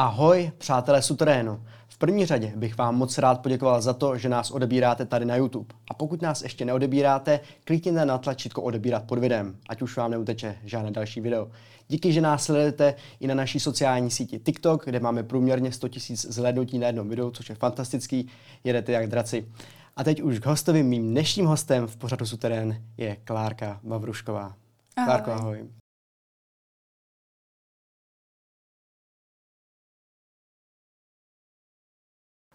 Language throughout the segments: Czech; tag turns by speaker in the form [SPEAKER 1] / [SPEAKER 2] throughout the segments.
[SPEAKER 1] Ahoj, přátelé Suterénu. V první řadě bych vám moc rád poděkoval za to, že nás odebíráte tady na YouTube. A pokud nás ještě neodebíráte, klikněte na tlačítko odebírat pod videem, ať už vám neuteče žádné další video. Díky, že nás sledujete i na naší sociální síti TikTok, kde máme průměrně 100 000 zhlédnutí na jednom videu, což je fantastický, jedete jak draci. A teď už k hostovi, mým dnešním hostem v pořadu Suterén je Klárka Vavrušková.
[SPEAKER 2] Ahoj.
[SPEAKER 1] Klárko, ahoj.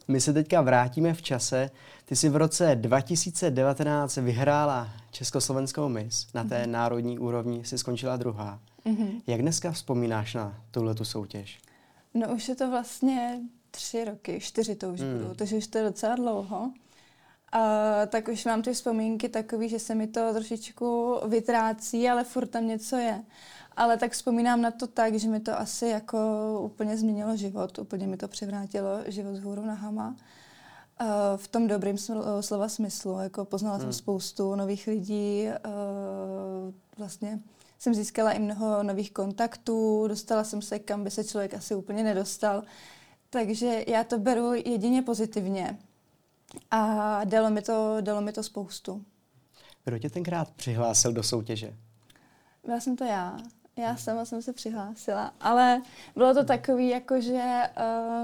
[SPEAKER 1] My se teďka vrátíme v čase. Ty jsi v roce 2019 vyhrála Československou mis. Na té národní úrovni si skončila druhá.
[SPEAKER 2] Mhm.
[SPEAKER 1] Jak dneska vzpomínáš na tuhletu soutěž?
[SPEAKER 2] No už je to vlastně tři roky, čtyři to už
[SPEAKER 1] hmm.
[SPEAKER 2] budou, takže už to je docela dlouho. A, tak už mám ty vzpomínky takový, že se mi to trošičku vytrácí, ale furt tam něco je. Ale tak vzpomínám na to tak, že mi to asi jako úplně změnilo život, úplně mi to převrátilo život z hůru nahama. Uh, v tom dobrým sl- slova smyslu, jako poznala
[SPEAKER 1] Hmm.
[SPEAKER 2] jsem spoustu nových lidí, uh, vlastně jsem získala i mnoho nových kontaktů, dostala jsem se, kam by se člověk asi úplně nedostal. Takže já to beru jedině pozitivně. A dalo mi to, dalo mi to spoustu.
[SPEAKER 1] Kdo tě tenkrát přihlásil do soutěže?
[SPEAKER 2] Byla jsem to já. Já sama jsem se přihlásila, ale bylo to takový, jako že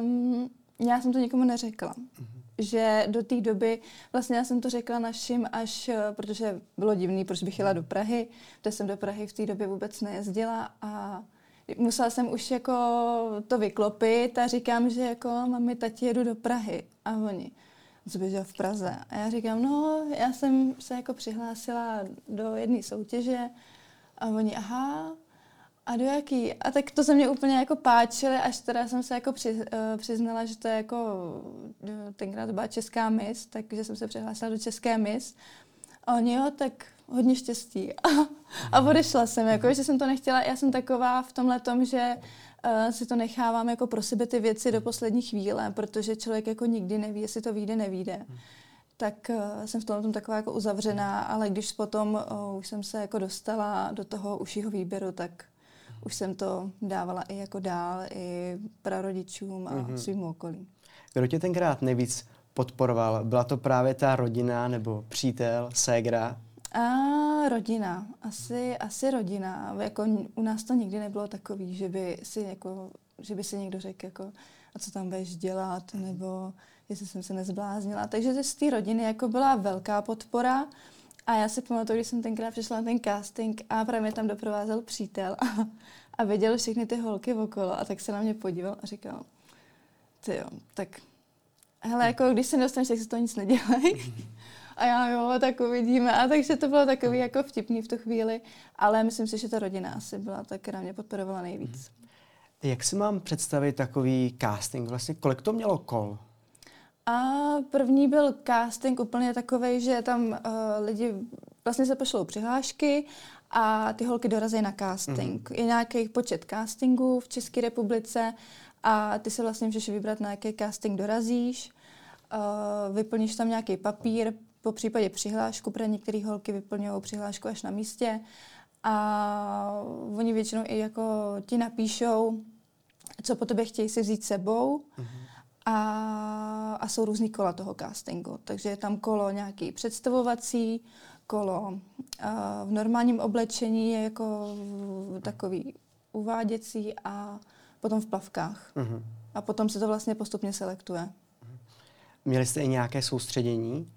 [SPEAKER 2] um, já jsem to nikomu neřekla. Že do té doby, vlastně já jsem to řekla našim až, eh, protože bylo divný, proč bych jela do Prahy, protože jsem do Prahy v té době vůbec nejezdila a musela jsem už jako to vyklopit a říkám, že jako mami, tati jedu do Prahy a oni, co v Praze. A já říkám, no, já jsem se jako přihlásila do jedné soutěže a oni, aha, a do jaký? A tak to se mě úplně jako páčily, až teda jsem se jako při, uh, přiznala, že to je jako, uh, tenkrát to byla česká mis, takže jsem se přihlásila do české mis. A oni, jo, tak hodně štěstí. A, a odešla jsem, jako, že jsem to nechtěla, já jsem taková v tomhle tom, že uh, si to nechávám jako pro sebe ty věci do poslední chvíle, protože člověk jako nikdy neví, jestli to vyjde, nevíde. Tak uh, jsem v tom tom taková jako uzavřená, ale když potom uh, už jsem se jako dostala do toho užšího výběru, tak už jsem to dávala i jako dál, i prarodičům a
[SPEAKER 1] Mhm.
[SPEAKER 2] mm-hmm. svým okolí.
[SPEAKER 1] Kdo tě tenkrát nejvíc podporoval? Byla to právě ta rodina nebo přítel, ségra?
[SPEAKER 2] A rodina, asi, asi rodina. Jako u nás to nikdy nebylo takový, že by si, jako, že by si někdo řekl, jako, a co tam budeš dělat, nebo jestli jsem se nezbláznila. Takže z té rodiny jako byla velká podpora. A já si pamatuju, když jsem tenkrát přišla na ten casting a právě mě tam doprovázel přítel a, a viděl všechny ty holky okolo a tak se na mě podíval a říkal, ty jo, tak hele, jako když se nedostaneš, tak se to nic nedělej. A já jo, tak uvidíme. A takže to bylo takový jako vtipný v tu chvíli, ale myslím si, že ta rodina asi byla ta, která mě podporovala nejvíc.
[SPEAKER 1] Jak si mám představit takový casting? Vlastně kolik to mělo kol?
[SPEAKER 2] A první byl casting úplně takový, že tam uh, lidi vlastně se pošlou přihlášky a ty holky dorazí na casting. Mm-hmm. Je nějaký počet castingů v České republice a ty se vlastně můžeš vybrat, na jaký casting dorazíš. Uh, vyplníš tam nějaký papír, po případě přihlášku, pro některé holky vyplňují přihlášku až na místě a oni většinou i jako ti napíšou, co po tobě chtějí si vzít sebou a, a jsou různý kola toho castingu. Takže je tam kolo nějaký představovací, kolo uh, v normálním oblečení je jako takový uváděcí a potom v plavkách.
[SPEAKER 1] Mhm.
[SPEAKER 2] A potom se to vlastně postupně selektuje.
[SPEAKER 1] Měli jste i nějaké soustředění?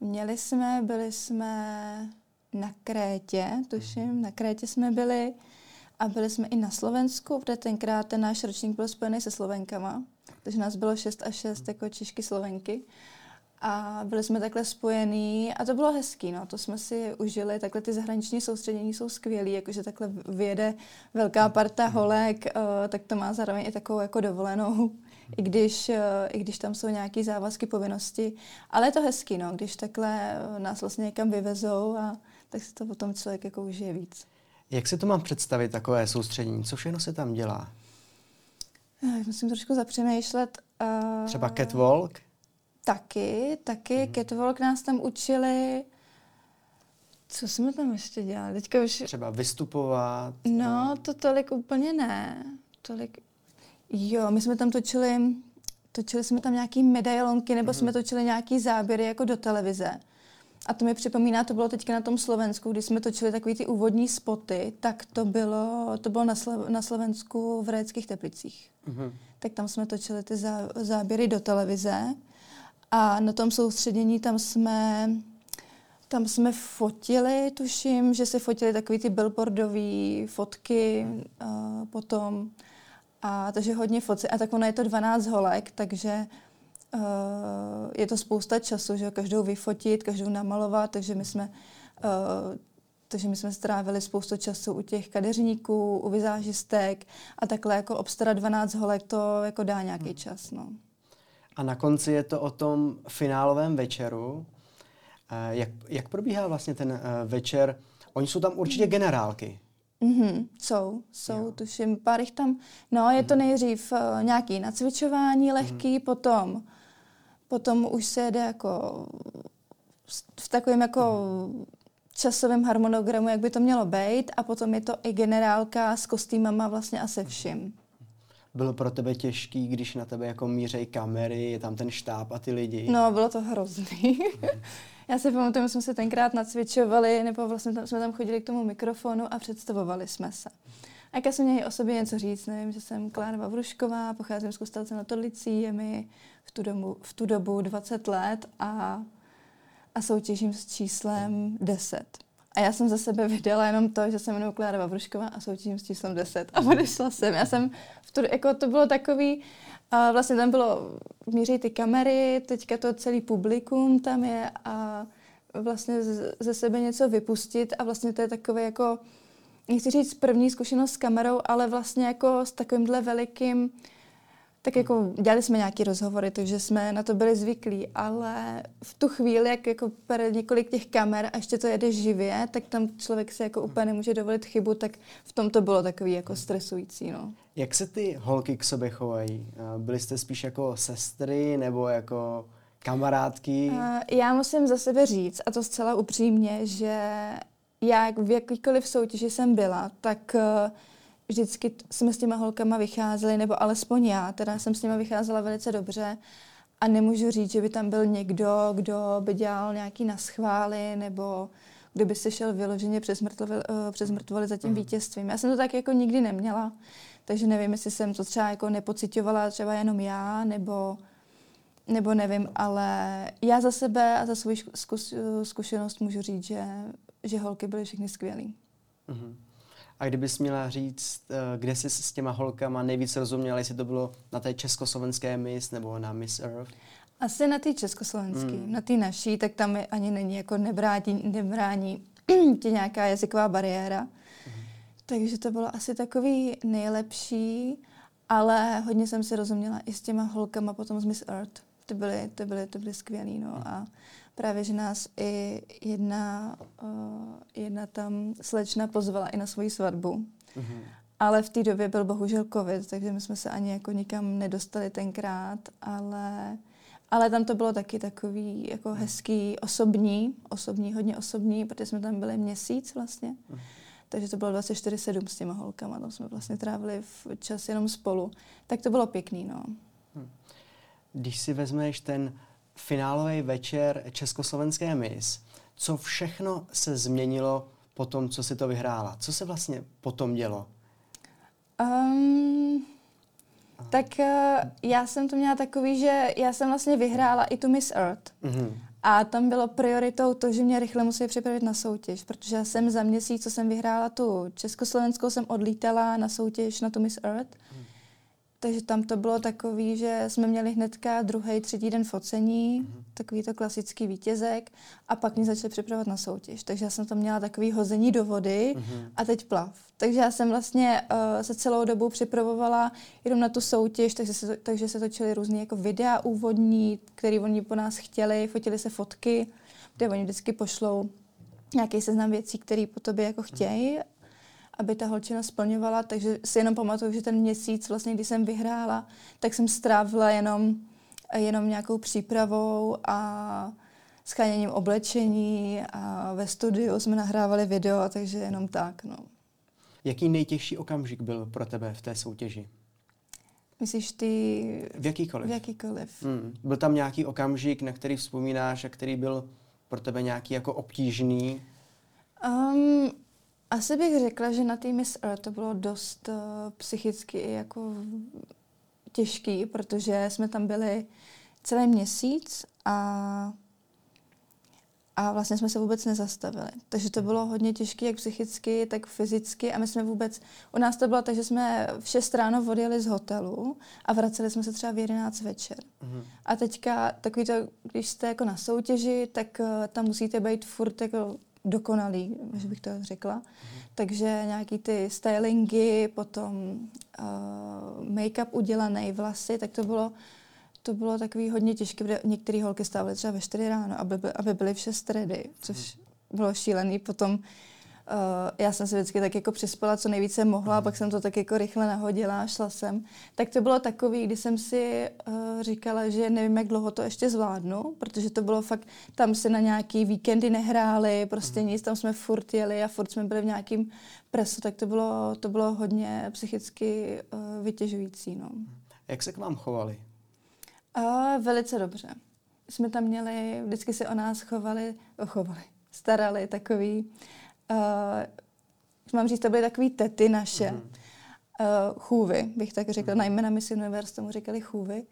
[SPEAKER 2] Měli jsme, byli jsme na Krétě, tuším, na Krétě jsme byli a byli jsme i na Slovensku, protože tenkrát ten náš ročník byl spojený se Slovenkama, takže nás bylo 6 a 6 jako Češky Slovenky. A byli jsme takhle spojení a to bylo hezký, no, to jsme si užili, takhle ty zahraniční soustředění jsou skvělý, jakože takhle vyjede velká parta holek, uh, tak to má zároveň i takovou jako dovolenou, i když, uh, i když tam jsou nějaké závazky, povinnosti, ale je to hezký, no, když takhle uh, nás vlastně někam vyvezou a tak si to potom člověk jako užije víc.
[SPEAKER 1] Jak si to mám představit, takové soustředění? Co všechno se tam dělá?
[SPEAKER 2] Eh, Musím trošku zapřemýšlet. Uh,
[SPEAKER 1] Třeba catwalk?
[SPEAKER 2] Taky, taky. Mm-hmm. Catwalk nás tam učili. Co jsme tam ještě dělali? Teďka už...
[SPEAKER 1] Třeba vystupovat?
[SPEAKER 2] No, to tolik úplně ne. Tolik... Jo, my jsme tam točili, točili jsme tam nějaký medailonky, nebo mm-hmm. jsme točili nějaký záběry jako do televize. A to mi připomíná, to bylo teďka na tom Slovensku, když jsme točili takový ty úvodní spoty, tak to bylo, to bylo na, Slo- na Slovensku v Réckých Teplicích. Mm-hmm. Tak tam jsme točili ty zá, záběry do televize a na tom soustředění tam jsme tam jsme fotili, tuším, že se fotili takový ty billboardové fotky uh, potom. A takže hodně foci. A tak ono je to 12 holek, takže je to spousta času, že každou vyfotit, každou namalovat, takže my jsme uh, takže my jsme strávili spoustu času u těch kadeřníků, u vizážistek a takhle jako obstarat 12 holek to jako dá nějaký hmm. čas. No.
[SPEAKER 1] A na konci je to o tom finálovém večeru. Eh, jak, jak probíhá vlastně ten večer? Oni jsou tam určitě hmm. generálky.
[SPEAKER 2] Mm-hmm, jsou, jsou, jo. tuším, pár jich tam, no je to mhm. nejdřív uh, nějaký nacvičování lehký, mm-hmm. potom, potom už se jede jako v takovém jako časovém harmonogramu, jak by to mělo být a potom je to i generálka s kostýmama vlastně a se vším.
[SPEAKER 1] Bylo pro tebe těžký, když na tebe jako mířejí kamery, je tam ten štáb a ty lidi?
[SPEAKER 2] No, bylo to hrozný. Já si pamatuju, jsme se tenkrát nacvičovali, nebo vlastně tam, jsme tam chodili k tomu mikrofonu a představovali jsme se. A jak jsem měla o sobě něco říct, nevím, že jsem Klára Vavrušková, pocházím z Kostelce na Tolicí, je mi v tu, dobu, v tu dobu 20 let a, a soutěžím s číslem 10. A já jsem za sebe vydala jenom to, že jsem jmenuji Klára Vavrušková a soutěžím s číslem 10. A odešla jsem. Já jsem v tu, jako to bylo takový, a vlastně tam bylo, měří ty kamery, teďka to celý publikum tam je a vlastně ze sebe něco vypustit a vlastně to je takové jako, nechci říct první zkušenost s kamerou, ale vlastně jako s takovýmhle velikým tak jako dělali jsme nějaké rozhovory, takže jsme na to byli zvyklí, ale v tu chvíli, jak jako per několik těch kamer a ještě to jede živě, tak tam člověk si jako úplně nemůže dovolit chybu, tak v tom to bylo takový jako stresující. No.
[SPEAKER 1] Jak se ty holky k sobě chovají? Byly jste spíš jako sestry nebo jako kamarádky?
[SPEAKER 2] Já musím za sebe říct, a to zcela upřímně, že já v jakýkoliv soutěži jsem byla, tak uh, vždycky jsme s těma holkama vycházeli, nebo alespoň já, teda jsem s nimi vycházela velice dobře a nemůžu říct, že by tam byl někdo, kdo by dělal nějaký naschvály, nebo kdo by se šel vyloženě přes mrtvoli za tím mm. vítězstvím. Já jsem to tak jako nikdy neměla, takže nevím, jestli jsem to třeba jako nepocitovala třeba jenom já, nebo, nebo nevím, ale já za sebe a za svou zkus, zkušenost můžu říct, že, že holky byly všechny skvělé. Mm-hmm.
[SPEAKER 1] A kdybys měla říct, eh, kde jsi s těma holkama nejvíc rozuměla, jestli to bylo na té československé Miss nebo na Miss Earth?
[SPEAKER 2] Asi na té československé, mm. na té naší, tak tam ani není jako nebrání, nebrání tě nějaká jazyková bariéra. Mm. Takže to bylo asi takový nejlepší, ale hodně jsem si rozuměla i s těma holkama potom z Miss Earth. Ty byly, ty byly, ty byly skvělý, no. Mm. A právě, že nás i jedna, uh, jedna tam slečna pozvala i na svoji svatbu. Mm-hmm. Ale v té době byl bohužel covid, takže my jsme se ani jako nikam nedostali tenkrát, ale, ale tam to bylo taky takový jako hezký, osobní, osobní, hodně osobní, protože jsme tam byli měsíc vlastně. Mm. Takže to bylo 24-7 s těma holkama, tam jsme vlastně trávili v čas jenom spolu. Tak to bylo pěkný, no. Hm.
[SPEAKER 1] Když si vezmeš ten finálový večer Československé mis. Co všechno se změnilo po tom, co si to vyhrála? Co se vlastně potom dělo? Um,
[SPEAKER 2] tak uh, já jsem to měla takový, že já jsem vlastně vyhrála i tu Miss Earth. Mm-hmm. A tam bylo prioritou to, že mě rychle musí připravit na soutěž, protože já jsem za měsíc, co jsem vyhrála tu Československou, jsem odlítala na soutěž na tu Miss Earth. Takže tam to bylo takový, že jsme měli hnedka druhý, třetí den focení, mm-hmm. takový to klasický vítězek a pak mě začali připravovat na soutěž. Takže já jsem tam měla takový hození do vody mm-hmm. a teď plav. Takže já jsem vlastně uh, se celou dobu připravovala jenom na tu soutěž, takže se, takže se točily různé jako videa úvodní, které oni po nás chtěli, fotili se fotky, kde oni vždycky pošlou nějaký seznam věcí, které po tobě jako chtějí aby ta holčina splňovala, takže si jenom pamatuju, že ten měsíc, vlastně, když jsem vyhrála, tak jsem strávila jenom, jenom nějakou přípravou a scháněním oblečení a ve studiu jsme nahrávali video, takže jenom tak. No.
[SPEAKER 1] Jaký nejtěžší okamžik byl pro tebe v té soutěži?
[SPEAKER 2] Myslíš ty...
[SPEAKER 1] V jakýkoliv.
[SPEAKER 2] V jakýkoliv.
[SPEAKER 1] Hmm. Byl tam nějaký okamžik, na který vzpomínáš a který byl pro tebe nějaký jako obtížný?
[SPEAKER 2] Um, asi bych řekla, že na té Miss Earth to bylo dost uh, psychicky i jako těžký, protože jsme tam byli celý měsíc a a vlastně jsme se vůbec nezastavili. Takže to bylo hodně těžké, jak psychicky, tak fyzicky a my jsme vůbec, u nás to bylo tak, že jsme v 6 ráno odjeli z hotelu a vraceli jsme se třeba v 11 večer. Mm-hmm. A teďka takový to, když jste jako na soutěži, tak uh, tam musíte být furt jako dokonalý, že bych to řekla. Mm-hmm. Takže nějaký ty stylingy, potom uh, make-up udělaný, vlasy, tak to bylo to bylo takový hodně těžké, protože některé holky stávaly třeba ve 4 ráno, aby, by, aby byly v 6 ready, což bylo šílený. Potom uh, já jsem se vždycky tak jako přispěla, co nejvíce mohla, a pak jsem to tak jako rychle nahodila a šla jsem. Tak to bylo takový, kdy jsem si uh, říkala, že nevím, jak dlouho to ještě zvládnu, protože to bylo fakt, tam se na nějaký víkendy nehráli, prostě nic, tam jsme furt jeli a furt jsme byli v nějakým presu, tak to bylo, to bylo hodně psychicky uh, vytěžující. No.
[SPEAKER 1] Jak se k vám chovali?
[SPEAKER 2] A velice dobře. Jsme tam měli, vždycky se o nás chovali, chovali, starali takový, uh, mám říct, to byly takový tety naše, mm-hmm. uh, chůvy, bych tak řekla, mm-hmm. najména Miss Universe tomu říkali chůvy,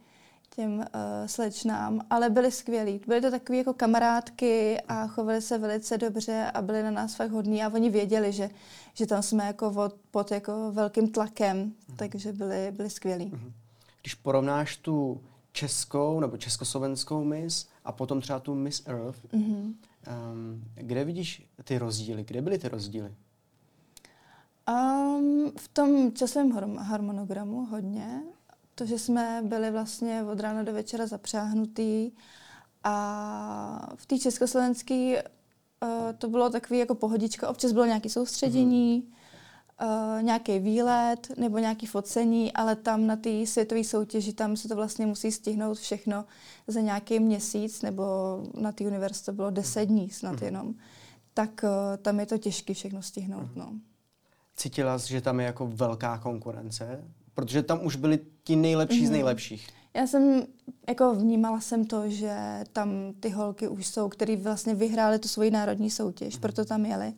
[SPEAKER 2] těm uh, slečnám, ale byli skvělí. Byly to takové jako kamarádky a chovali se velice dobře a byli na nás fakt hodní a oni věděli, že, že tam jsme jako od, pod jako velkým tlakem, mm-hmm. takže byli, byli skvělí. Mm-hmm.
[SPEAKER 1] Když porovnáš tu českou nebo československou Miss a potom třeba tu Miss Earth. Mm-hmm. Um, kde vidíš ty rozdíly? Kde byly ty rozdíly?
[SPEAKER 2] Um, v tom časovém harmonogramu hodně. To, že jsme byli vlastně od rána do večera zapřáhnutý a v té československé uh, to bylo takový jako pohodička. Občas bylo nějaké soustředění, mm-hmm uh, nějaký výlet nebo nějaký focení, ale tam na té světové soutěži, tam se to vlastně musí stihnout všechno za nějaký měsíc, nebo na té univerzitě to bylo deset dní snad mm. jenom. Tak uh, tam je to těžké všechno stihnout. Mm. No.
[SPEAKER 1] Cítila jsi, že tam je jako velká konkurence? Protože tam už byli ti nejlepší mm. z mhm. nejlepších.
[SPEAKER 2] Já jsem, jako vnímala jsem to, že tam ty holky už jsou, které vlastně vyhrály tu svoji národní soutěž, mm. proto tam jeli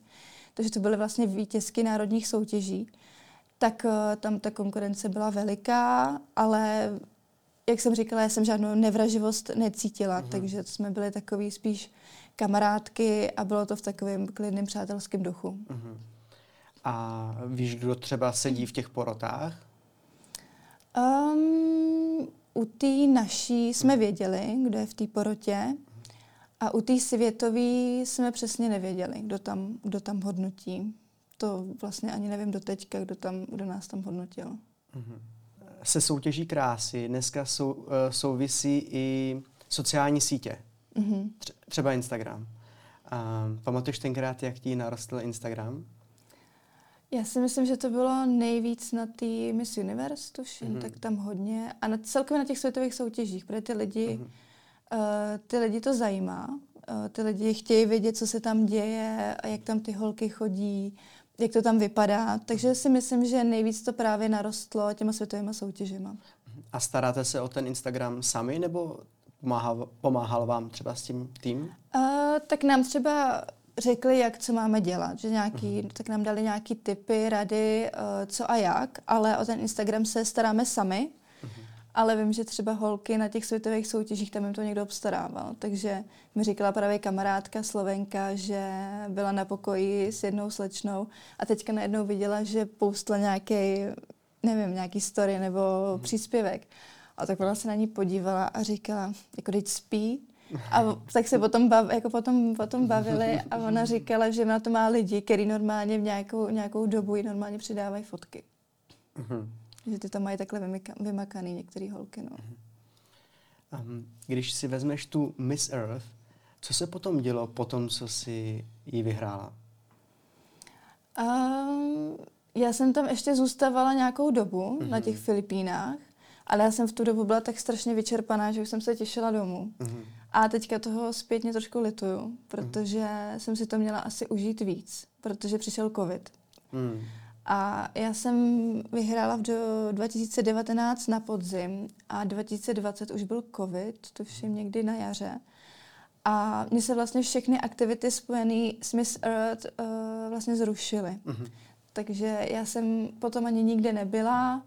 [SPEAKER 2] takže to byly vlastně vítězky národních soutěží, tak uh, tam ta konkurence byla veliká, ale jak jsem říkala, já jsem žádnou nevraživost necítila, mm-hmm. takže jsme byli takový spíš kamarádky a bylo to v takovém klidném přátelském duchu. Mm-hmm.
[SPEAKER 1] A víš, kdo třeba sedí v těch porotách?
[SPEAKER 2] Um, u té naší jsme věděli, kdo je v té porotě. A u té světové jsme přesně nevěděli, kdo tam, kdo tam hodnotí. To vlastně ani nevím do teďka, kdo, tam, kdo nás tam hodnotil. Mm-hmm.
[SPEAKER 1] Se soutěží krásy dneska sou, uh, souvisí i sociální sítě. Mm-hmm. Třeba Instagram. Uh, pamatuješ tenkrát, jak ti narostl Instagram?
[SPEAKER 2] Já si myslím, že to bylo nejvíc na té Miss Universe, tuším, mm-hmm. tak tam hodně. A na, celkově na těch světových soutěžích, protože ty lidi mm-hmm ty lidi to zajímá. Uh, ty lidi chtějí vědět, co se tam děje a jak tam ty holky chodí, jak to tam vypadá. Takže si myslím, že nejvíc to právě narostlo těma světovými soutěžima.
[SPEAKER 1] A staráte se o ten Instagram sami, nebo pomáhal, pomáhal vám třeba s tím tým? Uh,
[SPEAKER 2] tak nám třeba řekli, jak co máme dělat, že nějaký, uh-huh. tak nám dali nějaký tipy, rady, uh, co a jak, ale o ten Instagram se staráme sami, ale vím, že třeba holky na těch světových soutěžích, tam jim to někdo obstarával. Takže mi říkala právě kamarádka Slovenka, že byla na pokoji s jednou slečnou a teďka najednou viděla, že poustla nějaký, nevím, nějaký story nebo mm. příspěvek. A tak ona se na ní podívala a říkala, jako teď spí, a tak se potom, bav, jako potom, potom bavili a ona říkala, že na to má lidi, který normálně v nějakou, nějakou dobu jí normálně přidávají fotky. Mm-hmm. Že ty tam mají takhle vymyka, vymakaný některé holky. No.
[SPEAKER 1] Um, když si vezmeš tu Miss Earth, co se potom dělo po tom, co si ji vyhrála?
[SPEAKER 2] Um, já jsem tam ještě zůstávala nějakou dobu mm-hmm. na těch Filipínách, ale já jsem v tu dobu byla tak strašně vyčerpaná, že už jsem se těšila domů. Mm-hmm. A teďka toho zpětně trošku lituju, protože mm-hmm. jsem si to měla asi užít víc, protože přišel covid. Mm. A já jsem vyhrála v do 2019 na podzim a 2020 už byl covid, to všem někdy na jaře. A mně se vlastně všechny aktivity spojené s Miss Earth uh, vlastně zrušily. Mm-hmm. Takže já jsem potom ani nikde nebyla,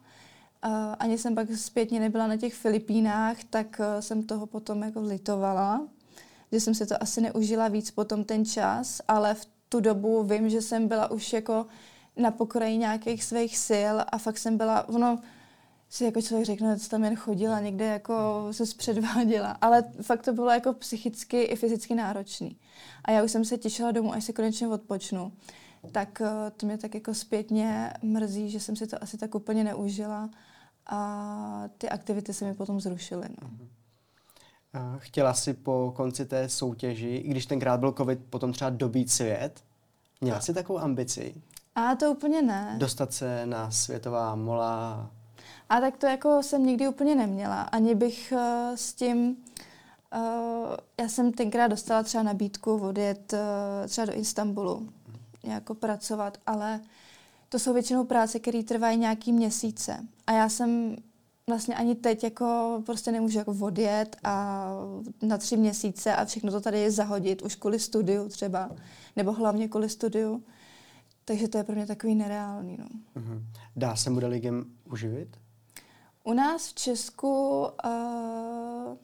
[SPEAKER 2] uh, ani jsem pak zpětně nebyla na těch Filipínách, tak uh, jsem toho potom jako litovala, že jsem si to asi neužila víc potom ten čas, ale v tu dobu vím, že jsem byla už jako na pokraji nějakých svých sil a fakt jsem byla, ono si jako člověk řekne, co tam jen chodila, někde jako se zpředváděla, ale fakt to bylo jako psychicky i fyzicky náročný. A já už jsem se těšila domů, až se konečně odpočnu. Tak eh, to mě tak jako zpětně mrzí, že jsem si to asi tak úplně neužila a ty aktivity se mi potom zrušily. No. Mhm.
[SPEAKER 1] Chtěla si po konci té soutěži, i když tenkrát byl covid, potom třeba dobít svět? Měla jsi takovou ambici?
[SPEAKER 2] A to úplně ne.
[SPEAKER 1] Dostat se na světová mola?
[SPEAKER 2] A tak to jako jsem nikdy úplně neměla. Ani bych uh, s tím... Uh, já jsem tenkrát dostala třeba nabídku odjet uh, třeba do Istanbulu, jako pracovat, ale to jsou většinou práce, které trvají nějaký měsíce. A já jsem vlastně ani teď jako prostě nemůžu jako odjet a na tři měsíce a všechno to tady zahodit už kvůli studiu třeba, nebo hlavně kvůli studiu. Takže to je pro mě takový nereálný. No. Uh-huh.
[SPEAKER 1] Dá se modeligem uživit?
[SPEAKER 2] U nás v Česku uh,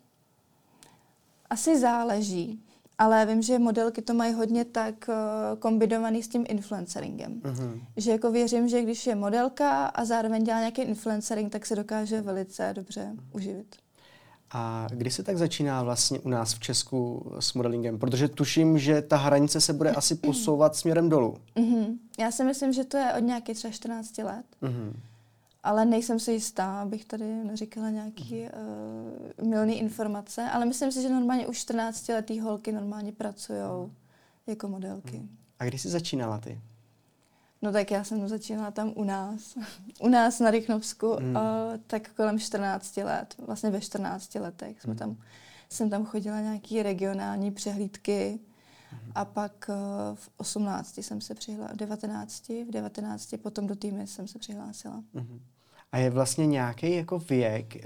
[SPEAKER 2] asi záleží, ale vím, že modelky to mají hodně tak uh, kombinovaný s tím influenceringem. Uh-huh. Že jako věřím, že když je modelka a zároveň dělá nějaký influencering, tak se dokáže velice dobře uživit.
[SPEAKER 1] A kdy se tak začíná vlastně u nás v Česku s modelingem? Protože tuším, že ta hranice se bude asi posouvat směrem dolů.
[SPEAKER 2] Mm-hmm. Já si myslím, že to je od nějakých třeba 14 let. Mm-hmm. Ale nejsem si jistá, abych tady neříkala nějaký uh, milný informace, ale myslím si, že normálně už 14 letý holky normálně pracují jako modelky. Mm.
[SPEAKER 1] A kdy jsi začínala ty?
[SPEAKER 2] No tak já jsem začínala tam u nás, u nás na Rychnovsku, hmm. uh, tak kolem 14 let, vlastně ve 14 letech jsme hmm. tam, jsem tam chodila nějaký regionální přehlídky hmm. a pak uh, v 18 jsem se přihlásila, v 19, v 19 potom do týmy jsem se přihlásila. Hmm.
[SPEAKER 1] A je vlastně nějaký jako věk, uh,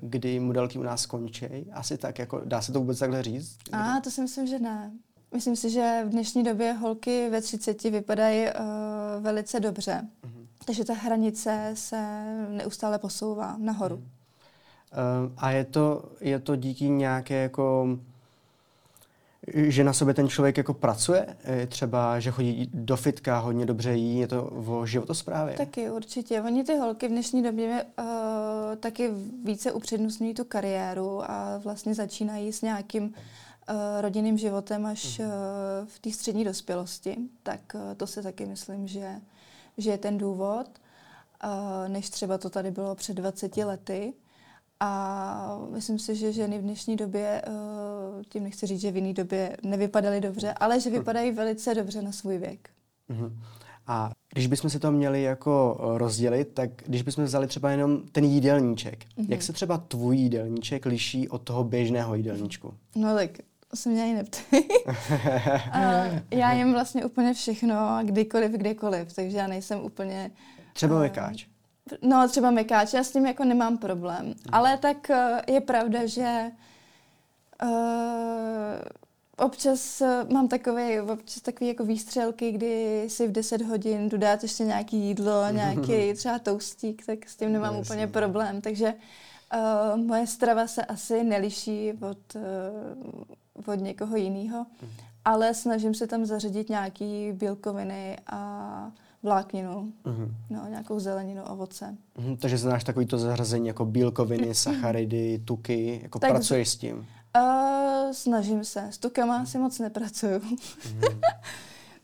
[SPEAKER 1] kdy modelky u nás skončí? Asi tak, jako dá se to vůbec takhle říct?
[SPEAKER 2] A to si myslím, že ne. Myslím si, že v dnešní době holky ve 30 vypadají uh, velice dobře. Mm-hmm. Takže ta hranice se neustále posouvá nahoru. Mm.
[SPEAKER 1] Uh, a je to, je to díky nějaké jako že na sobě ten člověk jako pracuje? Třeba, že chodí do fitka, hodně dobře jí, je to o životosprávě?
[SPEAKER 2] Taky určitě. Oni ty holky v dnešní době uh, taky více upřednostňují tu kariéru a vlastně začínají s nějakým uh, rodinným životem až uh, v té střední dospělosti, tak uh, to si taky myslím, že, že je ten důvod, než třeba to tady bylo před 20 lety. A myslím si, že ženy v dnešní době, tím nechci říct, že v jiné době nevypadaly dobře, ale že vypadají velice dobře na svůj věk. Uh-huh.
[SPEAKER 1] A když bychom si to měli jako rozdělit, tak když bychom vzali třeba jenom ten jídelníček, uh-huh. jak se třeba tvůj jídelníček liší od toho běžného jídelníčku?
[SPEAKER 2] No tak se mě ani neptej. já jim vlastně úplně všechno, kdykoliv, kdekoliv, takže já nejsem úplně...
[SPEAKER 1] Třeba uh, mekáč.
[SPEAKER 2] No, třeba mekáč, já s tím jako nemám problém. Hmm. Ale tak uh, je pravda, že uh, občas mám takové, občas takové jako výstřelky, kdy si v 10 hodin jdu dát ještě nějaký jídlo, nějaký třeba toustík, tak s tím nemám no, úplně problém. Takže uh, moje strava se asi neliší od, uh, od někoho jiného, mm. ale snažím se tam zařadit nějaký bílkoviny a vlákninu, mm. no, nějakou zeleninu, ovoce.
[SPEAKER 1] Mm, takže znáš takovýto zařazení jako bílkoviny, sacharidy, tuky, jako tak pracuješ s tím?
[SPEAKER 2] Uh, snažím se. S tukama si moc nepracuju. Mm.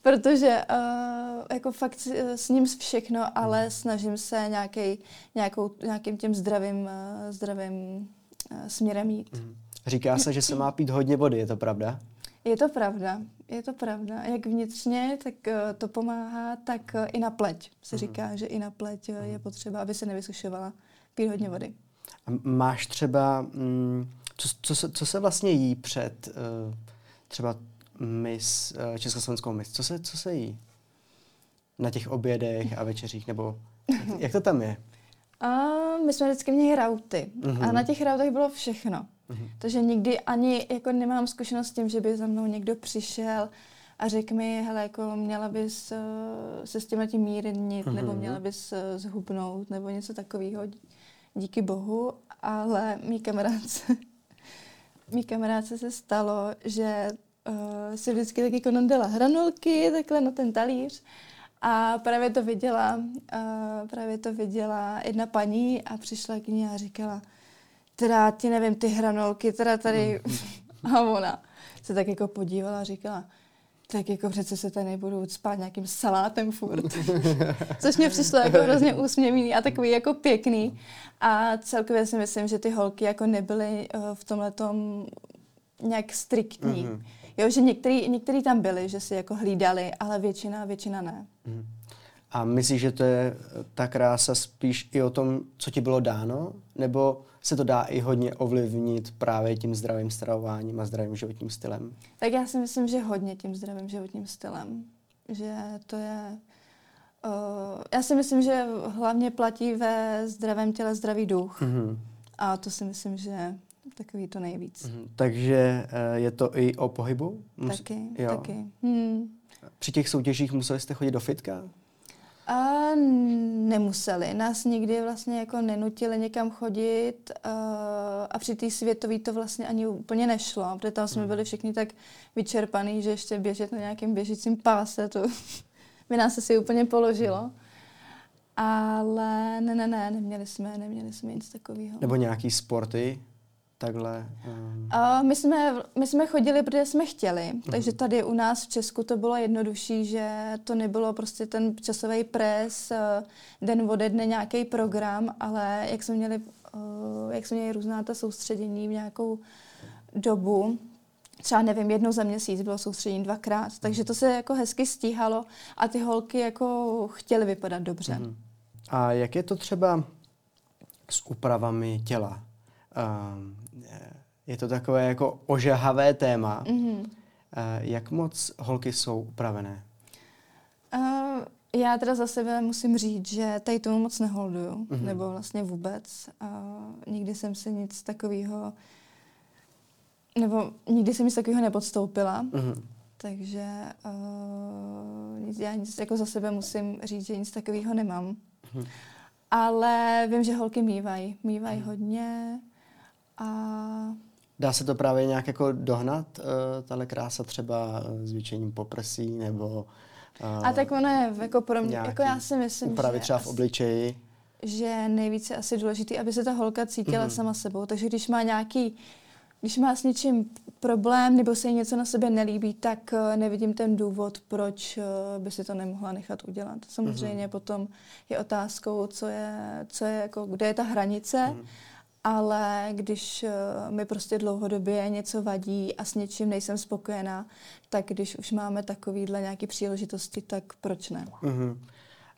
[SPEAKER 2] Protože uh, jako fakt s ním všechno, ale mm. snažím se nějaký, nějakou, nějakým tím zdravým, uh, zdravým uh, směrem jít. Mm.
[SPEAKER 1] Říká se, že se má pít hodně vody, je to pravda?
[SPEAKER 2] Je to pravda, je to pravda. Jak vnitřně, tak uh, to pomáhá, tak uh, i na pleť se mm. říká, že i na pleť uh, je potřeba, aby se nevysušovala, pít hodně vody.
[SPEAKER 1] A máš třeba, mm, co, co, se, co se vlastně jí před uh, třeba mis, uh, československou mis? Co se, co se jí? na těch obědech a večeřích, nebo jak, jak to tam je?
[SPEAKER 2] A my jsme vždycky měli rauty
[SPEAKER 1] Mhm.
[SPEAKER 2] a na těch rautech bylo všechno.
[SPEAKER 1] Mhm.
[SPEAKER 2] Takže nikdy ani jako nemám zkušenost s tím, že by za mnou někdo přišel a řekl mi, hele, jako měla bys uh, se s tím tím mírnit, nebo
[SPEAKER 1] Mhm.
[SPEAKER 2] měla bys uh, zhubnout, nebo něco takového. Díky bohu, ale mý kamarádce, mý kamarádce se stalo, že uh, si vždycky tak jako nadala hranolky takhle na ten talíř a právě to viděla, uh, právě to viděla jedna paní a přišla k ní a říkala, teda ti nevím, ty hranolky, teda tady a ona se tak jako podívala a říkala, tak jako přece se tady nebudu spát nějakým salátem furt. Což mě přišlo jako hrozně úsměvný a takový jako pěkný. A celkově si myslím, že ty holky jako nebyly uh, v tomhle nějak striktní.
[SPEAKER 1] Mhm.
[SPEAKER 2] Jo, že některý, některý tam byli, že si jako hlídali, ale většina, většina ne.
[SPEAKER 1] Mhm. A myslíš, že to je ta krása spíš i o tom, co ti bylo dáno? Nebo se to dá i hodně ovlivnit právě tím zdravým stravováním a zdravým životním stylem?
[SPEAKER 2] Tak já si myslím, že hodně tím zdravým životním stylem. Že to je... Uh, já si myslím, že hlavně platí ve zdravém těle zdravý duch.
[SPEAKER 1] Mhm.
[SPEAKER 2] A to si myslím, že takový to nejvíc.
[SPEAKER 1] Mhm. Takže eh, je to i o pohybu? Mus-
[SPEAKER 2] Taky,
[SPEAKER 1] jo.
[SPEAKER 2] taky. Hmm.
[SPEAKER 1] Při těch soutěžích museli jste chodit do fitka?
[SPEAKER 2] A nemuseli. Nás nikdy vlastně jako nenutili někam chodit uh, a při té světové to vlastně ani úplně nešlo, protože tam jsme byli všichni tak vyčerpaný, že ještě běžet na nějakém běžícím páse, to by nás asi úplně položilo. Ale ne, ne, ne, neměli jsme, neměli jsme nic takového.
[SPEAKER 1] Nebo nějaký sporty? Takhle? Um,
[SPEAKER 2] A my, jsme, my jsme chodili, protože jsme chtěli, takže tady u nás v Česku to bylo jednodušší, že to nebylo prostě ten časový pres, eh, den ode dne nějaký program, ale jak jsme měli, eh, jak jsme měli různá ta soustředění v nějakou dobu, třeba nevím, jednou za měsíc bylo soustředění dvakrát, takže to se jako hezky stíhalo a ty holky jako chtěly vypadat dobře.
[SPEAKER 1] mhm. A jak je to třeba s úpravami těla? Um, je to takové jako ožahavé téma.
[SPEAKER 2] Mhm.
[SPEAKER 1] Eh, Jak moc holky jsou upravené?
[SPEAKER 2] Uh, já teda za sebe musím říct, že tady tomu moc neholduju,
[SPEAKER 1] Mhm.
[SPEAKER 2] mm-hmm. nebo vlastně vůbec. Uh, nikdy jsem si nic takového, nebo nikdy jsem nic takového nepodstoupila,
[SPEAKER 1] Mhm.
[SPEAKER 2] takže uh, nic- já nic jako za sebe musím říct, že nic takového nemám.
[SPEAKER 1] Mhm.
[SPEAKER 2] Ale vím, že holky mývají, mývají hodně a
[SPEAKER 1] Dá se to právě nějak jako dohnat, uh, tahle krása třeba uh, zvýšením poprsí nebo uh,
[SPEAKER 2] a tak ono je jako pro mě, jako já si myslím, že
[SPEAKER 1] třeba v
[SPEAKER 2] asi-
[SPEAKER 1] obličeji.
[SPEAKER 2] že nejvíc je asi důležité, aby se ta holka cítila
[SPEAKER 1] Mhm.
[SPEAKER 2] mm-hmm. sama sebou. Takže když má nějaký, když má s něčím problém nebo se jí něco na sebe nelíbí, tak eh, nevidím ten důvod, proč eh, by si to nemohla nechat udělat. Samozřejmě mm-hmm. potom je otázkou, co je, co je jako, kde je ta hranice,
[SPEAKER 1] Mhm.
[SPEAKER 2] mm-hmm. Ale když eh, mi prostě dlouhodobě něco vadí a s něčím nejsem spokojená, tak když už máme takovýhle nějaké příležitosti, tak proč ne?
[SPEAKER 1] Mhm.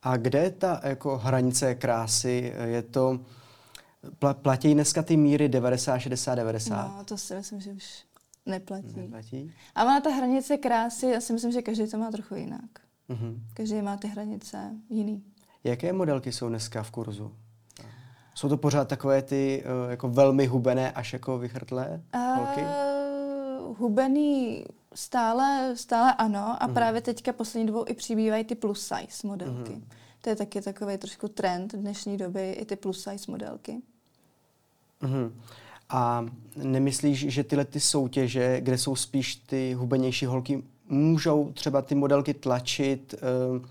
[SPEAKER 1] A kde je ta jako hranice krásy? Je to, pla, platí dneska ty míry 90, 60, 90?
[SPEAKER 2] No, to si myslím, že už neplatí.
[SPEAKER 1] Neplatí?
[SPEAKER 2] A ona ta hranice krásy, já si myslím, že každý to má trochu jinak.
[SPEAKER 1] Mhm.
[SPEAKER 2] Každý má ty hranice jiný.
[SPEAKER 1] Jaké modelky jsou dneska v kurzu? Jsou to pořád takové ty uh, jako velmi hubené až jako vychrtlé holky?
[SPEAKER 2] Uh, hubený stále, stále ano a právě teďka poslední dobou i přibývají ty plus size modelky.
[SPEAKER 1] Mhm.
[SPEAKER 2] To je taky takový trošku trend dnešní doby, i ty plus size modelky.
[SPEAKER 1] Mhm. A nemyslíš, že tyhle ty soutěže, kde jsou spíš ty hubenější holky, můžou třeba ty modelky tlačit uh,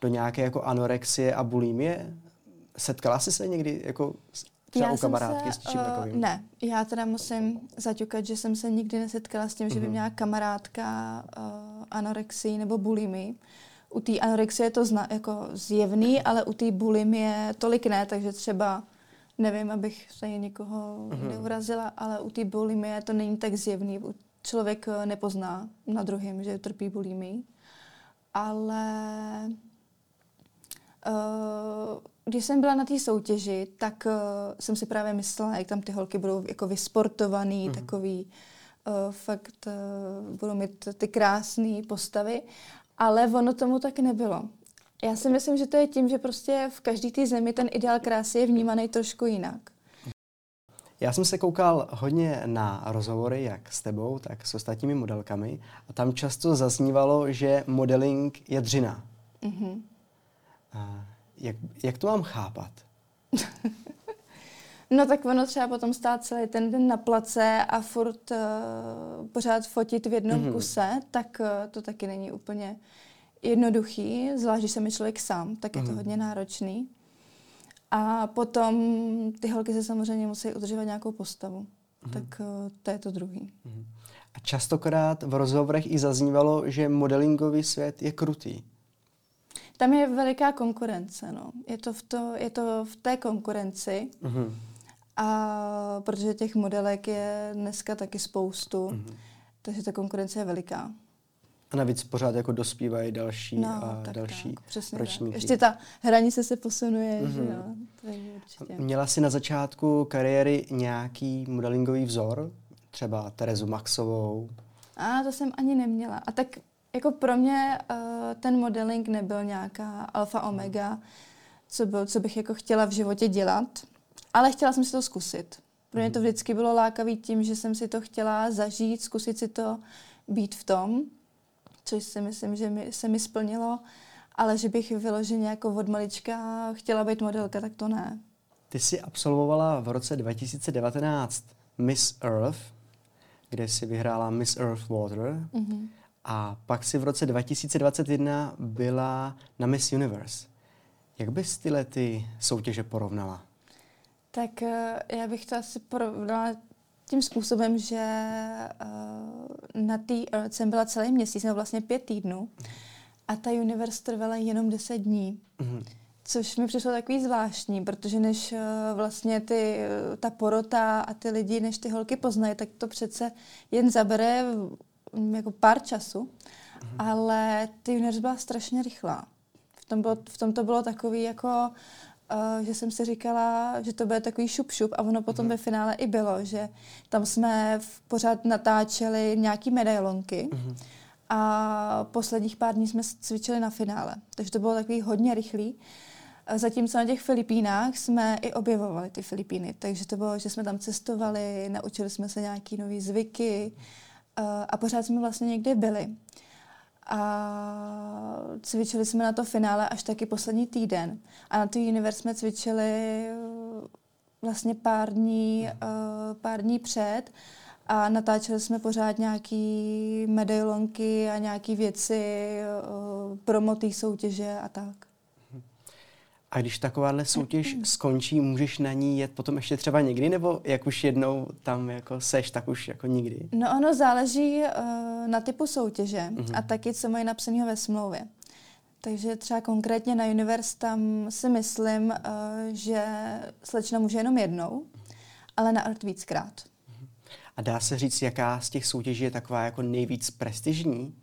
[SPEAKER 1] do nějaké jako anorexie a bulimie? Setkala jsi se někdy jako s- třeba
[SPEAKER 2] Já
[SPEAKER 1] u kamarádky
[SPEAKER 2] se,
[SPEAKER 1] s čím
[SPEAKER 2] eh,
[SPEAKER 1] takovým?
[SPEAKER 2] Ne, já teda musím zaťukat, že jsem se nikdy nesetkala s tím, že by
[SPEAKER 1] Mhm.
[SPEAKER 2] měla kamarádka uh, anorexii nebo bulimii. U té anorexie je to zna, jako zjevný, ale u té bulimie tolik ne, takže třeba nevím, abych se někoho
[SPEAKER 1] Mhm.
[SPEAKER 2] neurazila, ale u té bulimie to není tak zjevný. Člověk eh, nepozná na druhém, že trpí bulimii. Ale Uh, když jsem byla na té soutěži, tak uh, jsem si právě myslela, jak tam ty holky budou jako vysportovaný,
[SPEAKER 1] Mhm.
[SPEAKER 2] mm-hmm. takový uh, fakt uh, budou mít ty krásné postavy, ale ono tomu tak nebylo. Já si myslím, že to je tím, že prostě v každé té zemi ten ideál krásy je vnímaný trošku jinak.
[SPEAKER 1] Já jsem se koukal hodně na rozhovory, jak s tebou, tak s ostatními modelkami a tam často zaznívalo, že modeling je dřina. Mm-hmm. A jak, jak to mám chápat?
[SPEAKER 2] no tak ono třeba potom stát celý ten den na place a furt uh, pořád fotit v jednom mm-hmm. kuse, tak uh, to taky není úplně jednoduchý, zvlášť když jsem je člověk sám, tak je to mm-hmm. hodně náročný. A potom ty holky se samozřejmě musí udržovat nějakou postavu. Mm-hmm. Tak uh, to je to druhý. Mm-hmm.
[SPEAKER 1] A častokrát v rozhovorech i zaznívalo, že modelingový svět je krutý.
[SPEAKER 2] Tam je veliká konkurence, no. Je to v, to, je to v té konkurenci. Mm-hmm. A protože těch modelek je dneska taky spoustu, mm-hmm. takže ta konkurence je veliká.
[SPEAKER 1] A navíc pořád jako dospívají další no, a tak, další tak,
[SPEAKER 2] přesně ročníky. Tak. Ještě ta hranice se posunuje, mm-hmm. že jo. určitě.
[SPEAKER 1] Měla jsi na začátku kariéry nějaký modelingový vzor? Třeba Terezu Maxovou?
[SPEAKER 2] A to jsem ani neměla. A tak jako pro mě uh, ten modeling nebyl nějaká alfa omega, co, byl, co bych jako chtěla v životě dělat, ale chtěla jsem si to zkusit. Pro mě to mhm. vždycky bylo lákavý tím, že jsem si to chtěla zažít, zkusit si to být v tom což si myslím, že mi, se mi splnilo, ale že bych vyloženě jako od malička chtěla být modelka, tak to ne.
[SPEAKER 1] Ty jsi absolvovala v roce 2019 Miss Earth, kde si vyhrála Miss Earth Water mm-hmm. A pak si v roce 2021 byla na Miss Universe. Jak bys tyhle ty soutěže porovnala?
[SPEAKER 2] Tak eh, já bych to asi porovnala tím způsobem, že uh, na té Earth jsem byla celý měsíc, nebo vlastně pět týdnů, a ta universe trvala jenom deset dní. Mm-hmm. Což mi přišlo takový zvláštní, protože než uh, vlastně ty, ta porota a ty lidi, než ty holky poznají, tak to přece jen zabere jako pár času. Mm-hmm. Ale ty universe byla strašně rychlá. V tom, bylo, v tom to bylo takový jako uh, že jsem si říkala, že to bude takový šup-šup a ono potom mm. ve finále i bylo, že tam jsme v pořád natáčeli nějaký medailonky mm. a posledních pár dní jsme cvičili na finále. Takže to bylo takový hodně rychlý. Zatímco na těch Filipínách jsme i objevovali ty Filipíny, takže to bylo, že jsme tam cestovali, naučili jsme se nějaký nové zvyky uh, a pořád jsme vlastně někde byli a cvičili jsme na to finále až taky poslední týden. A na tu univerz jsme cvičili uh, vlastně pár dní, uh, pár dní před a natáčeli jsme pořád nějaký medailonky a nějaké věci, té soutěže a tak.
[SPEAKER 1] A když takováhle soutěž skončí, můžeš na ní jet potom ještě třeba někdy, nebo jak už jednou tam jako seš, tak už jako nikdy?
[SPEAKER 2] No ono záleží uh, na typu soutěže uh-huh. a taky, co mají napsaného ve smlouvě. Takže třeba konkrétně na Universe tam si myslím, uh, že slečna může jenom jednou, ale na Art víckrát.
[SPEAKER 1] A dá se říct, jaká z těch soutěží je taková jako nejvíc prestižní?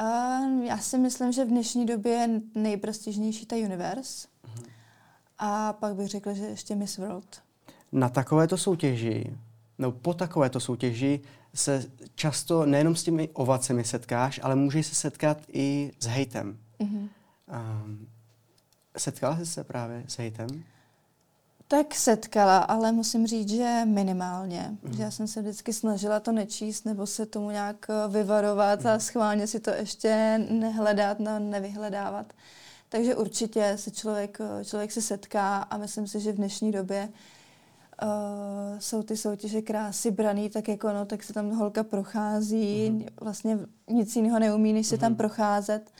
[SPEAKER 2] Uh, já si myslím, že v dnešní době je nejprestižnější ta Universe. Uh-huh. A pak bych řekla, že ještě Miss World.
[SPEAKER 1] Na takovéto soutěži, no po takovéto soutěži se často nejenom s těmi ovacemi setkáš, ale můžeš se setkat i s hejtem. Uh-huh. Um, setkala jsi se právě s hejtem?
[SPEAKER 2] Tak setkala, ale musím říct, že minimálně. Mm. Že já jsem se vždycky snažila to nečíst nebo se tomu nějak eh, vyvarovat mm. a schválně si to ještě nehledat, no, nevyhledávat. Takže určitě se člověk, eh, člověk se setká a myslím si, že v dnešní době uh, jsou ty soutěže krásy braný, tak jako no, tak se tam holka prochází, mm. vlastně nic jiného neumí, než se mm. tam procházet. Uh,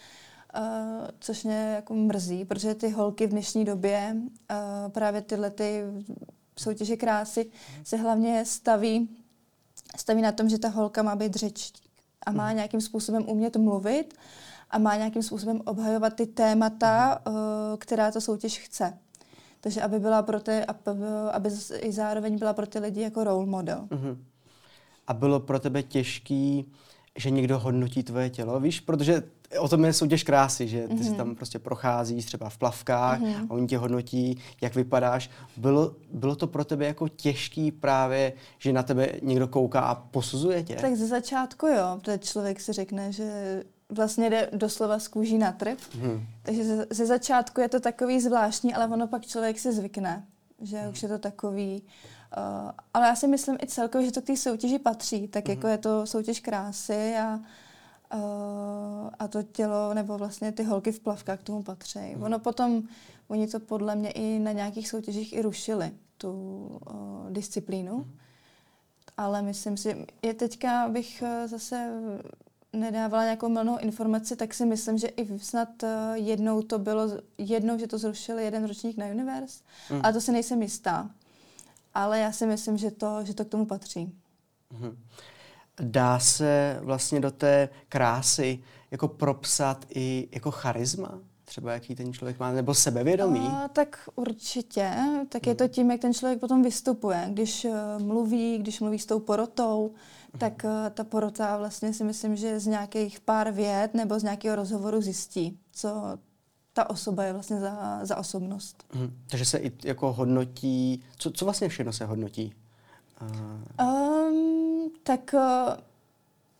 [SPEAKER 2] což mě jako mrzí, protože ty holky v dnešní době, uh, právě tyhle ty soutěže krásy, se hlavně staví, staví na tom, že ta holka má být řečtík a má mhm. nějakým způsobem umět mluvit a má nějakým způsobem obhajovat ty témata, uh, která ta soutěž chce. Takže aby byla pro ty, aby, aby i zároveň byla pro ty lidi jako role model. Uh-huh.
[SPEAKER 1] A bylo pro tebe těžký, že někdo hodnotí tvoje tělo, víš, protože o tom je soutěž krásy, že ty mm-hmm. si mhm. tam prostě procházíš třeba v plavkách mm-hmm. a oni tě hodnotí, jak vypadáš. Bylo, bylo to pro tebe jako těžký právě, že na tebe někdo kouká a posuzuje tě?
[SPEAKER 2] Tak ze začátku jo, protože člověk si řekne, že vlastně jde doslova z kůží na trh. Hmm. Takže ze, ze začátku je to takový zvláštní, ale ono pak člověk si zvykne, že hmm. už je to takový. Uh, ale já si myslím i celkově, že to k té soutěži patří, tak hmm. jako je to soutěž krásy a Uh, a to tělo, nebo vlastně ty holky v plavkách k tomu patří. Hmm. Ono potom, oni to podle mě i na nějakých soutěžích i rušili, tu uh, disciplínu. Hmm. Ale myslím si, je teďka bych zase nedávala nějakou milnou informaci, tak si myslím, že i snad jednou to bylo, jednou, že to zrušili jeden ročník na Universe, hmm. a to si nejsem jistá. Ale já si myslím, že to, že to k tomu patří. Hmm
[SPEAKER 1] dá se vlastně do té krásy jako propsat i jako charisma? Třeba jaký ten člověk má, nebo sebevědomí?
[SPEAKER 2] A, tak určitě. Tak je to hmm. tím, jak ten člověk potom vystupuje. Když uh, mluví, když mluví s tou porotou, hmm. tak uh, ta porota vlastně si myslím, že z nějakých pár vět nebo z nějakého rozhovoru zjistí, co ta osoba je vlastně za, za osobnost.
[SPEAKER 1] Hmm. Takže se i jako hodnotí, co, co vlastně všechno se hodnotí?
[SPEAKER 2] Um, tak uh,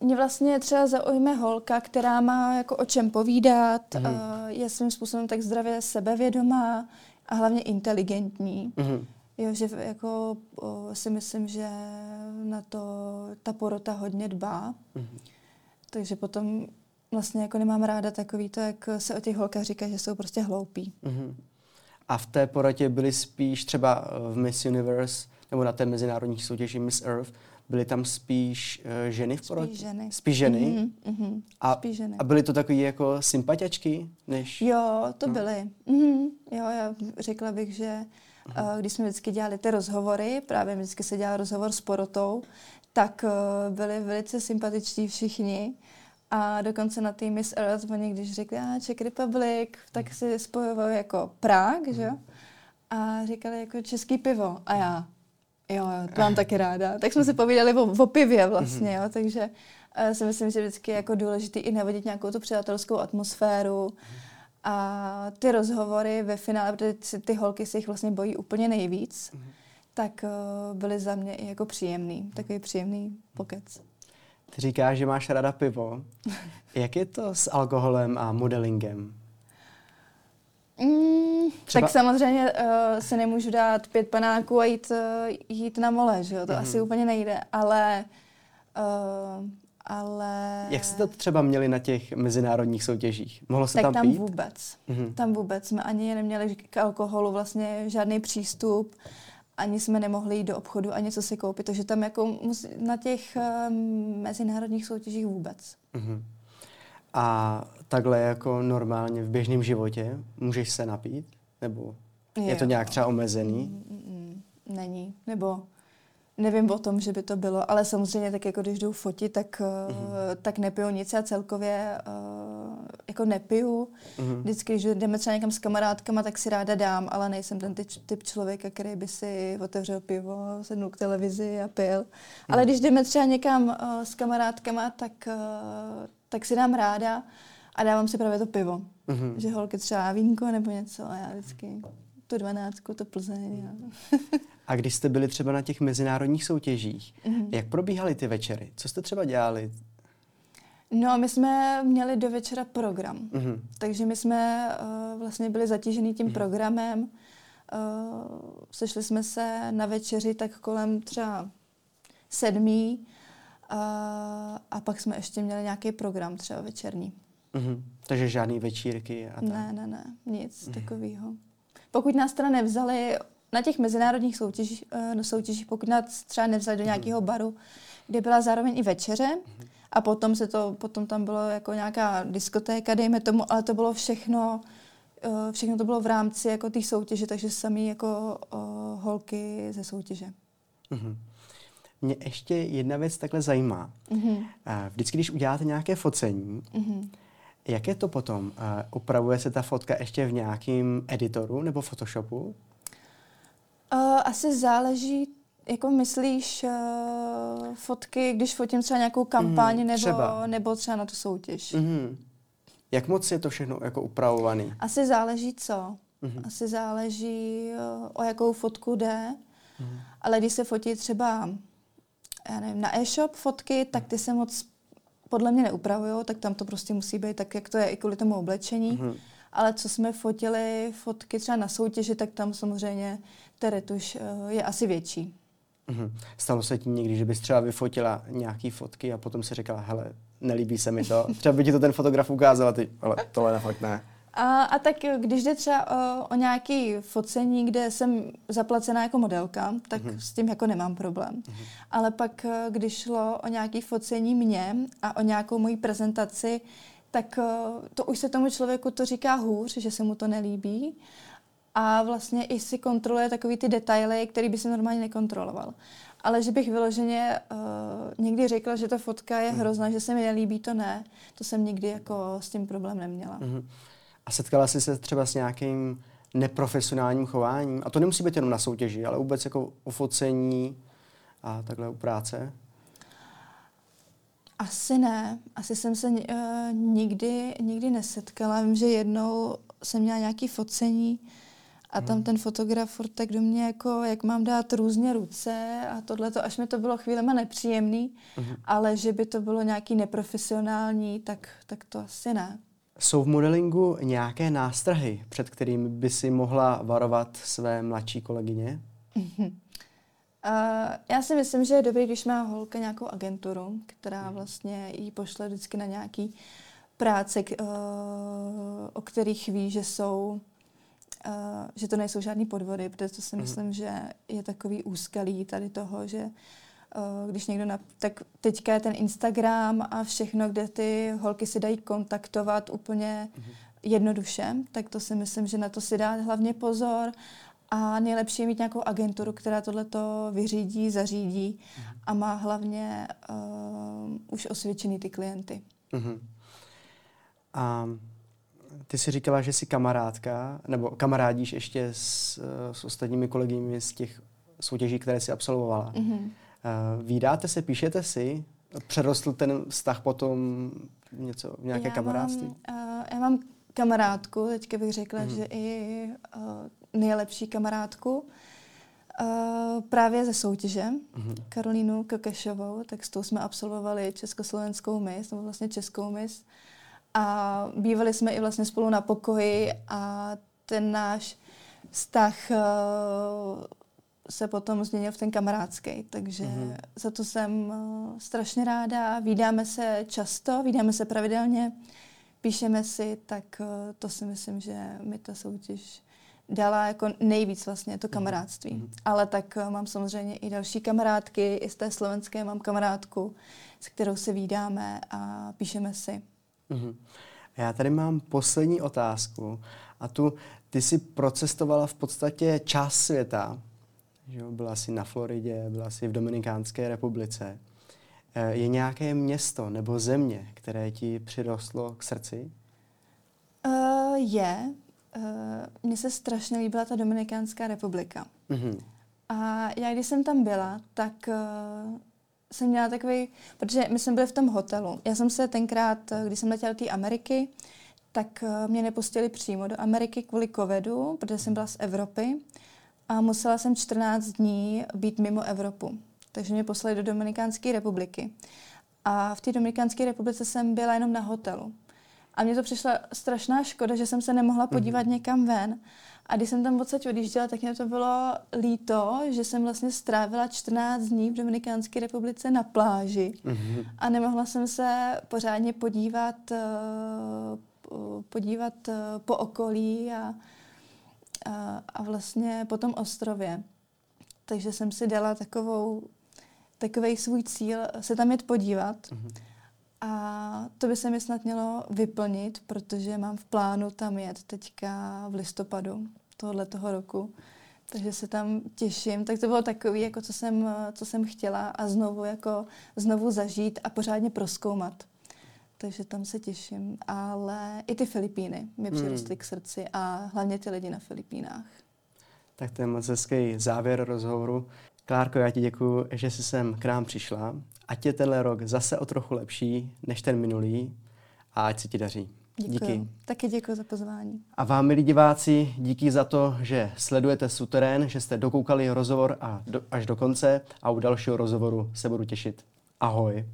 [SPEAKER 2] mě vlastně třeba zaujme holka, která má jako o čem povídat, mm-hmm. uh, je svým způsobem tak zdravě sebevědomá a hlavně inteligentní. Mm-hmm. Jo, že jako uh, si myslím, že na to ta porota hodně dbá. Mm-hmm. Takže potom vlastně jako nemám ráda takový to, jak se o těch holkách říká, že jsou prostě hloupí. Mm-hmm.
[SPEAKER 1] A v té porotě byly spíš třeba v Miss Universe nebo na té mezinárodní soutěži Miss Earth, byly tam spíš uh, ženy v porotě?
[SPEAKER 2] Spíš ženy.
[SPEAKER 1] Spíš ženy?
[SPEAKER 2] Mm-hmm, mm-hmm. A,
[SPEAKER 1] spíš ženy. a byly to takové jako sympatiačky? Než...
[SPEAKER 2] Jo, to no. byly. Mm-hmm. Jo, já řekla bych, že uh, když jsme vždycky dělali ty rozhovory, právě vždycky se dělal rozhovor s porotou, tak uh, byli velice sympatiční všichni. A dokonce na té Miss Earth, oni když řekli, a Czech Republic, tak si spojovali jako Prague, že jo? Mhm. A říkali jako český pivo. A já, Jo, jo, to mám taky ráda. Tak jsme si povídali o, o pivě vlastně, jo, takže uh, si myslím, že vždycky je jako důležité i navodit nějakou tu přátelskou atmosféru a ty rozhovory ve finále, protože ty holky si jich vlastně bojí úplně nejvíc, tak uh, byly za mě i jako příjemný, takový příjemný pokec.
[SPEAKER 1] Ty říkáš, že máš ráda pivo. Jak je to s alkoholem a modelingem?
[SPEAKER 2] Mm, Třeba... Tak samozřejmě uh, si nemůžu dát pět panáků a jít, uh, jít na mole, že jo? To mm-hmm. asi úplně nejde, ale... Uh, ale...
[SPEAKER 1] Jak jste to třeba měli na těch mezinárodních soutěžích? Mohlo se
[SPEAKER 2] tak
[SPEAKER 1] tam,
[SPEAKER 2] tam
[SPEAKER 1] pít?
[SPEAKER 2] vůbec. Mm-hmm. Tam vůbec. Jsme ani neměli k alkoholu vlastně žádný přístup, ani jsme nemohli jít do obchodu a něco si koupit, takže tam jako na těch uh, mezinárodních soutěžích vůbec. Mm-hmm.
[SPEAKER 1] A takhle jako normálně v běžném životě můžeš se napít? Nebo je to nějak třeba omezený? Mm, mm,
[SPEAKER 2] mm, není. Nebo nevím o tom, že by to bylo, ale samozřejmě tak jako když jdu fotit, tak, mm-hmm. tak nepiju nic. Já celkově uh, jako nepiju. Mm-hmm. Vždycky, když jdeme třeba někam s kamarádkama, tak si ráda dám, ale nejsem ten typ člověka, který by si otevřel pivo, sednul k televizi a pil. Mm-hmm. Ale když jdeme třeba někam uh, s kamarádkama, tak, uh, tak si dám ráda a dávám si právě to pivo. Mm-hmm. Že holky třeba vínko nebo něco a já vždycky tu dvanáctku, to Plzeň. A...
[SPEAKER 1] a když jste byli třeba na těch mezinárodních soutěžích, mm-hmm. jak probíhaly ty večery? Co jste třeba dělali?
[SPEAKER 2] No, my jsme měli do večera program. Mm-hmm. Takže my jsme uh, vlastně byli zatížení tím mm-hmm. programem. Uh, sešli jsme se na večeři tak kolem třeba sedmí uh, a pak jsme ještě měli nějaký program třeba večerní.
[SPEAKER 1] Mm-hmm. Takže žádný večírky a tak?
[SPEAKER 2] Ne, ne, ne, nic mm-hmm. takového. Pokud nás teda nevzali na těch mezinárodních soutěžích, uh, soutěžích pokud nás třeba nevzali do mhm. nějakého baru, kde byla zároveň i večeře, mm-hmm. a potom se to, potom tam bylo jako nějaká diskotéka, dejme tomu, ale to bylo všechno, uh, všechno to bylo v rámci jako té soutěže, takže sami jako uh, holky ze soutěže. Mm-hmm.
[SPEAKER 1] Mě ještě jedna věc takhle zajímá. Mm-hmm. Vždycky, když uděláte nějaké focení, mm-hmm jak je to potom? Uh, upravuje se ta fotka ještě v nějakém editoru nebo Photoshopu?
[SPEAKER 2] Uh, asi záleží, jako myslíš uh, fotky, když fotím třeba nějakou kampaň mm, nebo, třeba. nebo třeba na tu soutěž. Mm-hmm.
[SPEAKER 1] Jak moc je to všechno jako upravovaný?
[SPEAKER 2] Asi záleží co. Mm-hmm. Asi záleží, uh, o jakou fotku jde. Mm-hmm. Ale když se fotí třeba já nevím, na e-shop fotky, tak ty se moc podle mě neupravují, tak tam to prostě musí být tak, jak to je i kvůli tomu oblečení. Mm-hmm. Ale co jsme fotili, fotky třeba na soutěži, tak tam samozřejmě ta retuš uh, je asi větší.
[SPEAKER 1] Mm-hmm. Stalo se ti někdy, že bys třeba vyfotila nějaké fotky a potom si říkala, hele, nelíbí se mi to. Třeba by ti to ten fotograf ukázal a ty, ale tohle na fakt ne.
[SPEAKER 2] A, a tak když jde třeba o, o nějaký focení, kde jsem zaplacená jako modelka, tak mm-hmm. s tím jako nemám problém. Mm-hmm. Ale pak, eh, když šlo o nějaký focení mě a o nějakou moji prezentaci, tak eh, to už se tomu člověku to říká hůř, že se mu to nelíbí. A vlastně i si kontroluje takový ty detaily, které by si normálně nekontroloval. Ale že bych vyloženě uh, někdy řekla, že ta fotka je mhm. hrozná, že se mi nelíbí, to ne. To jsem nikdy jako s tím problém neměla. Mm-hmm.
[SPEAKER 1] A setkala jsi se třeba s nějakým neprofesionálním chováním? A to nemusí být jenom na soutěži, ale vůbec jako u focení a takhle u práce?
[SPEAKER 2] Asi ne. Asi jsem se uh, nikdy, nikdy nesetkala. Vím, že jednou jsem měla nějaké focení a tam hmm. ten fotograf furt tak do mě jako, jak mám dát různě ruce a tohle to, až mi to bylo chvílema nepříjemný, hmm. ale že by to bylo nějaký neprofesionální, tak, tak to asi ne.
[SPEAKER 1] Jsou v modelingu nějaké nástrahy, před kterými by si mohla varovat své mladší kolegyně? Uh,
[SPEAKER 2] já si myslím, že je dobrý, když má holka nějakou agenturu, která mhm. vlastně jí pošle vždycky na nějaký práce, uh, o kterých ví, že jsou Uh, že to nejsou žádný podvody, protože to si mm. myslím, že je takový úskalý tady toho, že Eh, když někdo, na, tak teďka je ten Instagram a všechno, kde ty holky si dají kontaktovat úplně mm-hmm. jednoduše, tak to si myslím, že na to si dá hlavně pozor a nejlepší je mít nějakou agenturu, která tohle to vyřídí, zařídí mm-hmm. a má hlavně uh, už osvědčený ty klienty. Mm-hmm.
[SPEAKER 1] A ty jsi říkala, že jsi kamarádka, nebo kamarádíš ještě s, eh, s ostatními kolegymi z těch soutěží, které jsi absolvovala. Mm-hmm. Uh, vídáte se, píšete si? Přerostl ten vztah potom něco, v nějaké já kamarádství?
[SPEAKER 2] Mám, uh, já mám kamarádku, teďka bych řekla, mm. že i uh, nejlepší kamarádku, uh, právě ze soutěže, mm. Karolínu Kokešovou, tak s tou jsme absolvovali československou mis, nebo vlastně českou mis. A bývali jsme i vlastně spolu na pokoji a ten náš vztah uh, se potom změnil v ten kamarádský, takže mm-hmm. za to jsem uh, strašně ráda. Vídáme se často, vídáme se pravidelně, píšeme si, tak uh, to si myslím, že mi ta soutěž dala jako nejvíc vlastně to mhm. kamarádství. Mm-hmm. Ale tak uh, mám samozřejmě i další kamarádky, i z té slovenské mám kamarádku, s kterou se vídáme a píšeme si.
[SPEAKER 1] Mm-hmm. Já tady mám poslední otázku a tu ty jsi procestovala v podstatě část světa, že byla si na Floridě, byla si v Dominikánské republice. Eh, je nějaké město nebo země, které ti přirostlo k srdci?
[SPEAKER 2] Uh, je. Uh, mně se strašně líbila ta Dominikánská republika. Uh-huh. A já, když jsem tam byla, tak uh, jsem měla takový, protože my jsme byli v tom hotelu. Já jsem se tenkrát, když jsem letěla do té Ameriky, tak mě nepustili přímo do Ameriky kvůli covidu, protože jsem byla z Evropy a musela jsem 14 dní být mimo Evropu. Takže mě poslali do Dominikánské republiky. A v té Dominikánské republice jsem byla jenom na hotelu. A mně to přišla strašná škoda, že jsem se nemohla mhm. podívat mm-hmm. někam ven. A když jsem tam odsaď odjížděla, tak mě to bylo líto, že jsem vlastně strávila 14 dní v Dominikánské republice na pláži mm-hmm. a nemohla jsem se pořádně podívat, eh, podívat eh, po okolí a, a, a vlastně po tom ostrově. Takže jsem si dala takovou, takový svůj cíl se tam jet podívat. Mm-hmm. A to by se mi snad mělo vyplnit, protože mám v plánu tam jet teďka v listopadu tohoto toho roku. Takže se tam těším. Tak to bylo takový, jako co jsem, co jsem chtěla a znovu, jako, znovu zažít a pořádně proskoumat takže tam se těším. Ale i ty Filipíny mi hmm. přirostly k srdci a hlavně ty lidi na Filipínách.
[SPEAKER 1] Tak to je moc hezký závěr rozhovoru. Klárko, já ti děkuji, že jsi sem k nám přišla. Ať je tenhle rok zase o trochu lepší než ten minulý a ať se ti daří.
[SPEAKER 2] Děkuji. Díky. Taky děkuji za pozvání.
[SPEAKER 1] A vám, milí diváci, díky za to, že sledujete Suterén, že jste dokoukali rozhovor a do, až do konce a u dalšího rozhovoru se budu těšit. Ahoj.